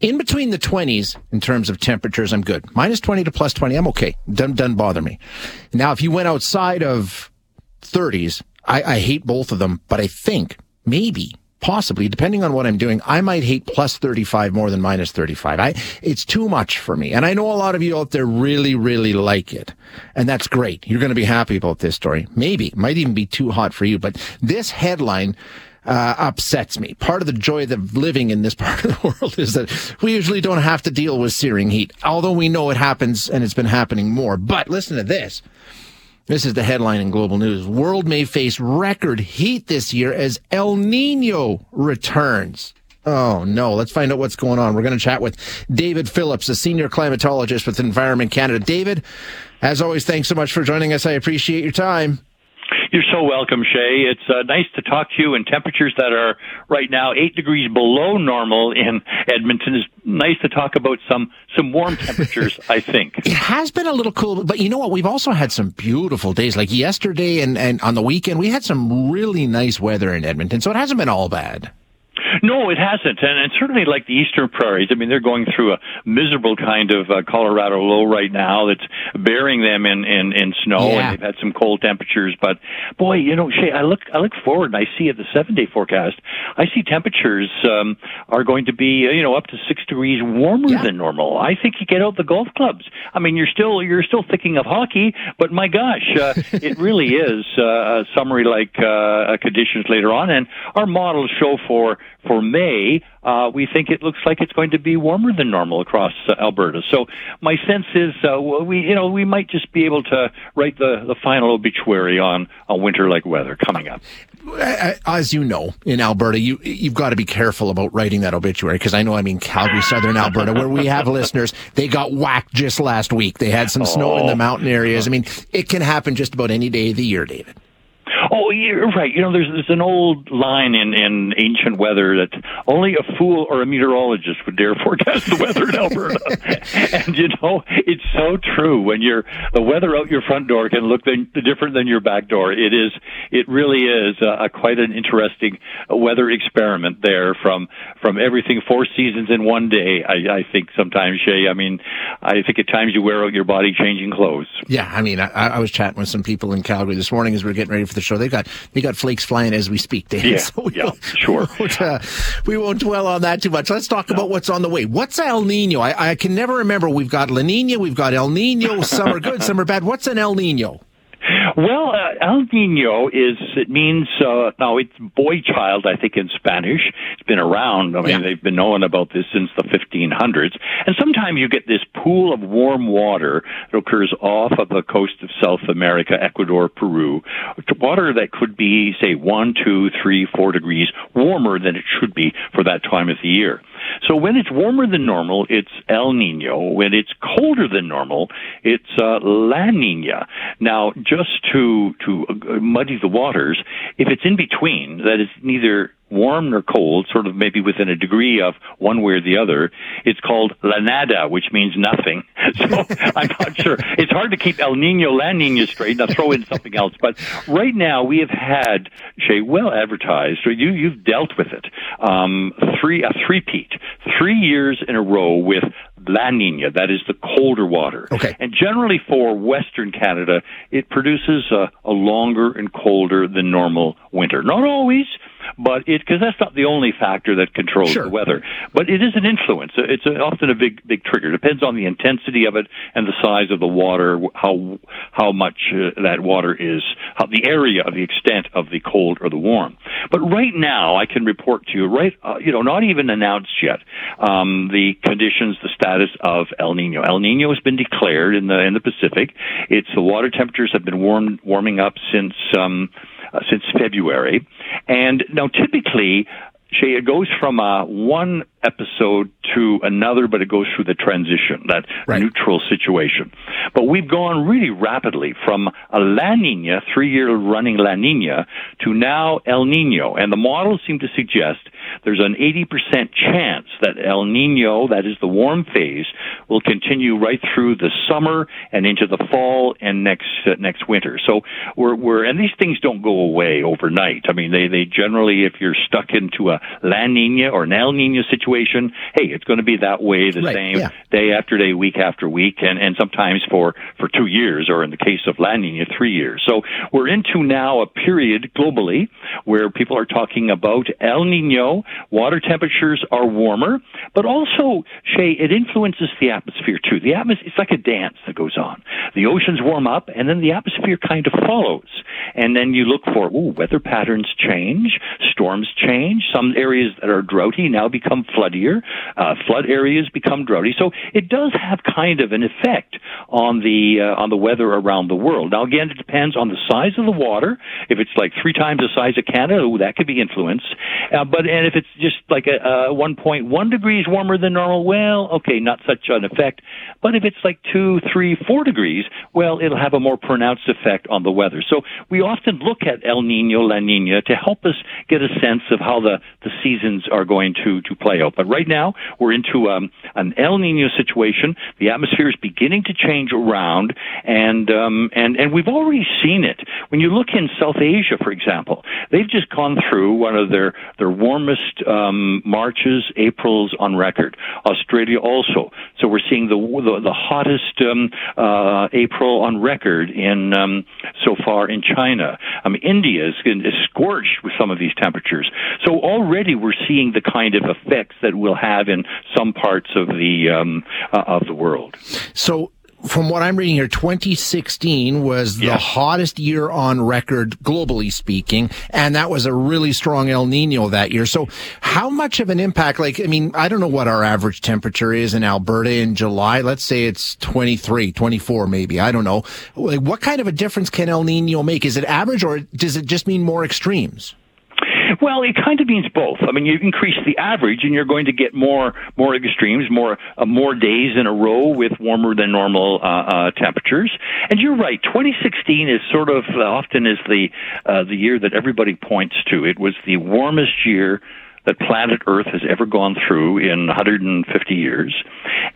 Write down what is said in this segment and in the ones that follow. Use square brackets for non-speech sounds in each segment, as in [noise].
In between the 20s in terms of temperatures, I'm good. Minus 20 to plus 20, I'm okay. Doesn't, doesn't bother me. Now, if you went outside of 30s, I, I hate both of them, but I think maybe possibly, depending on what I'm doing, I might hate plus 35 more than minus 35. I, it's too much for me. And I know a lot of you out there really, really like it. And that's great. You're going to be happy about this story. Maybe, might even be too hot for you, but this headline, uh, upsets me. Part of the joy of living in this [laughs] part of the world is that we usually don't have to deal with searing heat, although we know it happens and it's been happening more. But listen to this. This is the headline in Global News. World may face record heat this year as El Nino returns. Oh no, let's find out what's going on. We're going to chat with David Phillips, a senior climatologist with Environment Canada. David, as always, thanks so much for joining us. I appreciate your time. You're so welcome, Shay. It's uh, nice to talk to you in temperatures that are right now eight degrees below normal in Edmonton. It's nice to talk about some some warm [laughs] temperatures. I think it has been a little cool, but you know what? We've also had some beautiful days. Like yesterday and and on the weekend, we had some really nice weather in Edmonton, so it hasn't been all bad. No, it hasn't, and, and certainly like the eastern prairies. I mean, they're going through a miserable kind of uh, Colorado low right now that's burying them in in, in snow, yeah. and they've had some cold temperatures. But boy, you know, Shay, I look I look forward and I see at the seven day forecast, I see temperatures um, are going to be uh, you know up to six degrees warmer yeah. than normal. I think you get out the golf clubs. I mean, you're still you're still thinking of hockey, but my gosh, uh, [laughs] it really is uh, summery like uh, conditions later on, and our models show for for May, uh, we think it looks like it's going to be warmer than normal across uh, Alberta. So my sense is uh, we, you know, we might just be able to write the, the final obituary on a winter-like weather coming up. As you know, in Alberta, you you've got to be careful about writing that obituary because I know I'm in Calgary, Southern Alberta, where we have listeners. They got whacked just last week. They had some oh. snow in the mountain areas. I mean, it can happen just about any day of the year, David. Oh, you're right. You know, there's there's an old line in in ancient weather that only a fool or a meteorologist would dare forecast the weather in Alberta. [laughs] and you know, it's so true. When you're the weather out your front door can look different than your back door. It is. It really is a, a quite an interesting weather experiment there. From from everything four seasons in one day. I, I think sometimes, Shay. I mean, I think at times you wear out your body changing clothes. Yeah, I mean, I, I was chatting with some people in Calgary this morning as we are getting ready for the show. They got they got flakes flying as we speak, Dave. Yeah, [laughs] so yeah, sure. We won't, uh, we won't dwell on that too much. Let's talk no. about what's on the way. What's El Nino? I, I can never remember. We've got La Nina, we've got El Nino. Some are good, [laughs] some are bad. What's an El Nino? Well, uh, El Nino is it means uh, now it's boy child I think in Spanish. It's been around. I mean, yeah. they've been knowing about this since the 1500s. And sometimes you get this pool of warm water that occurs off of the coast of South America, Ecuador, Peru. Water that could be say one, two, three, four degrees warmer than it should be for that time of the year. So when it's warmer than normal, it's El Nino. When it's colder than normal, it's uh, La Nina. Now, just to to uh, muddy the waters, if it's in between, that is neither warm nor cold, sort of maybe within a degree of one way or the other. It's called La Nada, which means nothing. [laughs] So [laughs] I'm not sure. It's hard to keep El Nino, La Nina straight. Now throw in something else. But right now we have had, Shay, well advertised, or you, you've dealt with it, um, three, a three-peat, three years in a row with La Nina, that is the colder water. Okay. And generally for Western Canada, it produces a, a longer and colder than normal winter. Not always, but it because that's not the only factor that controls sure. the weather, but it is an influence. It's a, often a big big trigger. It depends on the intensity of it and the size of the water, how how much uh, that water is, how the area of the extent of the cold or the warm. But right now, I can report to you, right, uh, you know, not even announced yet, um, the conditions, the status of El Nino. El Nino has been declared in the in the Pacific. It's the water temperatures have been warm, warming up since. Um, uh, since February. And now, typically, Shay, it goes from uh, one episode to another, but it goes through the transition, that right. neutral situation. But we've gone really rapidly from a La Nina, three year running La Nina, to now El Nino. And the models seem to suggest there's an 80% chance that El Nino, that is the warm phase, will continue right through the summer and into the fall and next uh, next winter. So we're we're and these things don't go away overnight. I mean, they they generally, if you're stuck into a La Nina or an El Nino situation, hey, it's going to be that way the Right, same yeah. day after day, week after week, and, and sometimes for, for two years, or in the case of La Nina, three years. So we're into now a period globally where people are talking about El Nino. Water temperatures are warmer, but also, Shay, it influences the atmosphere too. The atmosphere, it's like a dance that goes on. The oceans warm up, and then the atmosphere kind of follows. And then you look for, ooh, weather patterns change, storms change. Some areas that are droughty now become floodier. Uh, flood areas become droughty. So it does have kind of an effect on the uh, on the weather around the world. Now again, it depends on the size of the water. If it's like three times the size of Canada, ooh, that could be influenced. Uh, but and if it's just like a, a 1.1 degrees warmer than normal, well, okay, not such an effect. But if it's like two, three, four degrees, well, it'll have a more pronounced effect on the weather. So we often look at El Nino, La Nina to help us get a sense of how the, the seasons are going to, to play out. But right now, we're into um, an El Nino situation. The atmosphere is beginning to change around, and, um, and, and we've already seen it. When you look in South Asia, for example, they've just gone through one of their, their warmest um, Marches, Aprils on record. Australia also. So we're seeing the, the, the hottest um, uh, April on record in um, so far in China. Um, India is, is scorched with some of these temperatures. So already we're seeing the kind of effects that we'll have in some parts of the um, uh, of the world. So from what I'm reading here, 2016 was the Yeah. hottest year on record, globally speaking, and that was a really strong El Nino that year. So, how much of an impact? Like, I mean, I don't know what our average temperature is in Alberta in July. Let's say it's 23, 24, maybe. I don't know. Like, what kind of a difference can El Nino make? Is it average, or does it just mean more extremes? Well, it kind of means both. I mean, you increase the average, and you're going to get more more extremes, more uh, more days in a row with warmer than normal uh, uh, temperatures. And you're right. 2016 is sort of uh, often is the uh, the year that everybody points to. It was the warmest year that planet Earth has ever gone through in 150 years,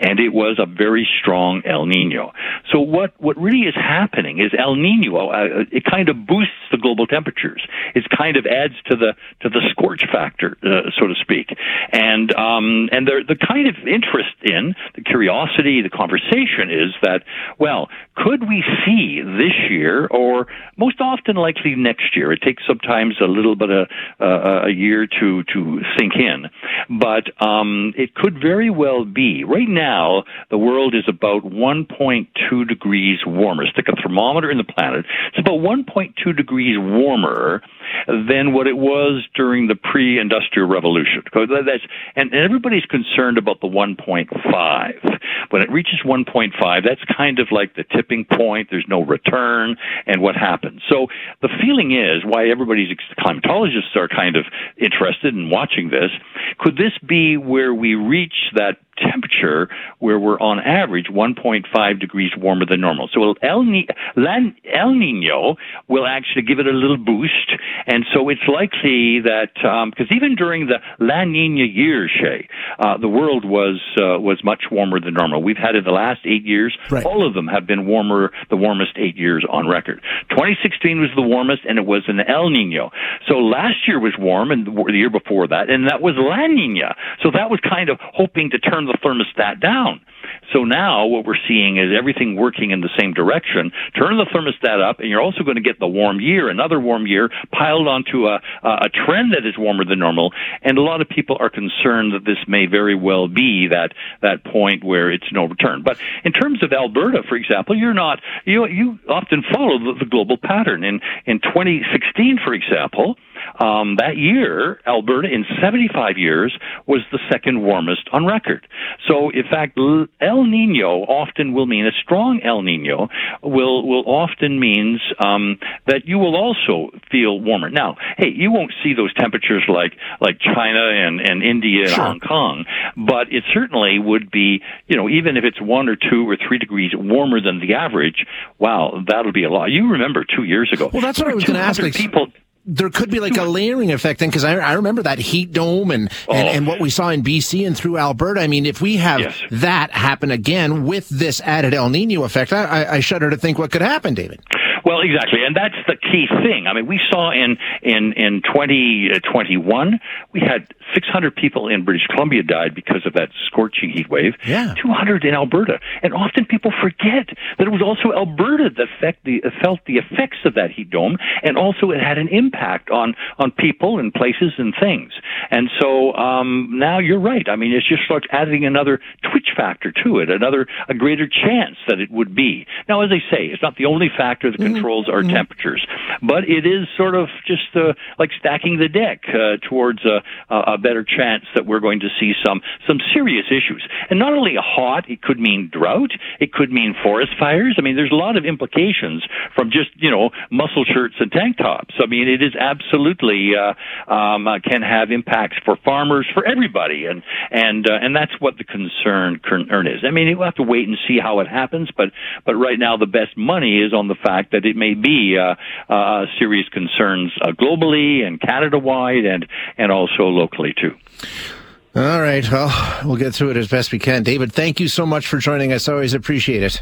and it was a very strong El Nino. So what what really is happening is El Nino. Uh, it kind of boosts the global temperatures. It kind of adds to the to the scorch factor, uh, so to speak. And um, and the the kind of interest in the curiosity, the conversation is that well, could we see this year, or most often likely next year? It takes sometimes a little bit of uh, a year to to sink in, but um, it could very well be. Right now, the world is about 1.2 degrees warmer. Stick a thermometer in the planet. It's about 1.2 degrees warmer than what it was during the pre-industrial revolution. and everybody's concerned about the 1.5. When it reaches 1.5, that's kind of like the tipping point. There's no return, and what happens? So the feeling is why everybody's climatologists are kind of interested in watching this. Could this be where we reach that temperature where we're on average 1.5 degrees warmer than normal. So El, Ni- El Nino will actually give it a little boost, and so it's likely that because even during the La Nina years, Shay, uh, the world was uh, was much warmer than normal. We've had in the last eight years, Right. all of them have been warmer, the warmest eight years on record. 2016 was the warmest, and it was an El Nino. So last year was warm, and the year before that, and that was La Nina. So that was kind of hoping to turn the thermostat down. So now what we're seeing is everything working in the same direction. Turn the thermostat up, and you're also going to get the warm year, another warm year, piled onto a, a trend that is warmer than normal. And a lot of people are concerned that this may very well be that that point where it's no return. But in terms of Alberta, for example, you're not you you often follow the, the global pattern. In in 2016, for example. Um, that year, Alberta, in 75 years, was the second warmest on record. So, in fact, L- El Nino often will mean a strong El Nino will will often means um, that you will also feel warmer. Now, hey, you won't see those temperatures like like China and and India and Sure. Hong Kong, but it certainly would be, you know, even if it's one or two or three degrees warmer than the average. Wow, that'll be a lot. You remember two years ago? Well, that's what I was gonna ask, 200 like, people. There could be like a layering effect then because I, I remember that heat dome and, and, Oh. and what we saw in BC and through Alberta. I mean, if we have Yes. that happen again with this added El Nino effect, I, I shudder to think what could happen, David. Well, exactly, and that's the key thing. I mean, we saw in in in 2021 we had 600 people in British Columbia died because of that scorching heat wave. Yeah. 200 in Alberta, and often people forget that it was also Alberta that the, felt the effects of that heat dome, and also it had an impact on on people and places and things. And so um, now you're right. I mean, it just starts adding another twitch factor to it, another a greater chance that it would be. Now, as I say, it's not the only factor that mm-hmm. Controls our mm-hmm. temperatures, but it is sort of just uh, like stacking the deck uh, towards a, a better chance that we're going to see some some serious issues. And not only a hot, it could mean drought, it could mean forest fires. I mean, there's a lot of implications from just you know muscle shirts and tank tops. I mean, it is absolutely uh, um, uh, can have impacts for farmers, for everybody, and and uh, and that's what the concern concern is. I mean, we'll have to wait and see how it happens, but but right now the best money is on the fact that it may be uh, uh, serious concerns uh, globally and Canada wide and and also locally too. All right. Well, we'll get through it as best we can. David, thank you so much for joining us. Always appreciate it.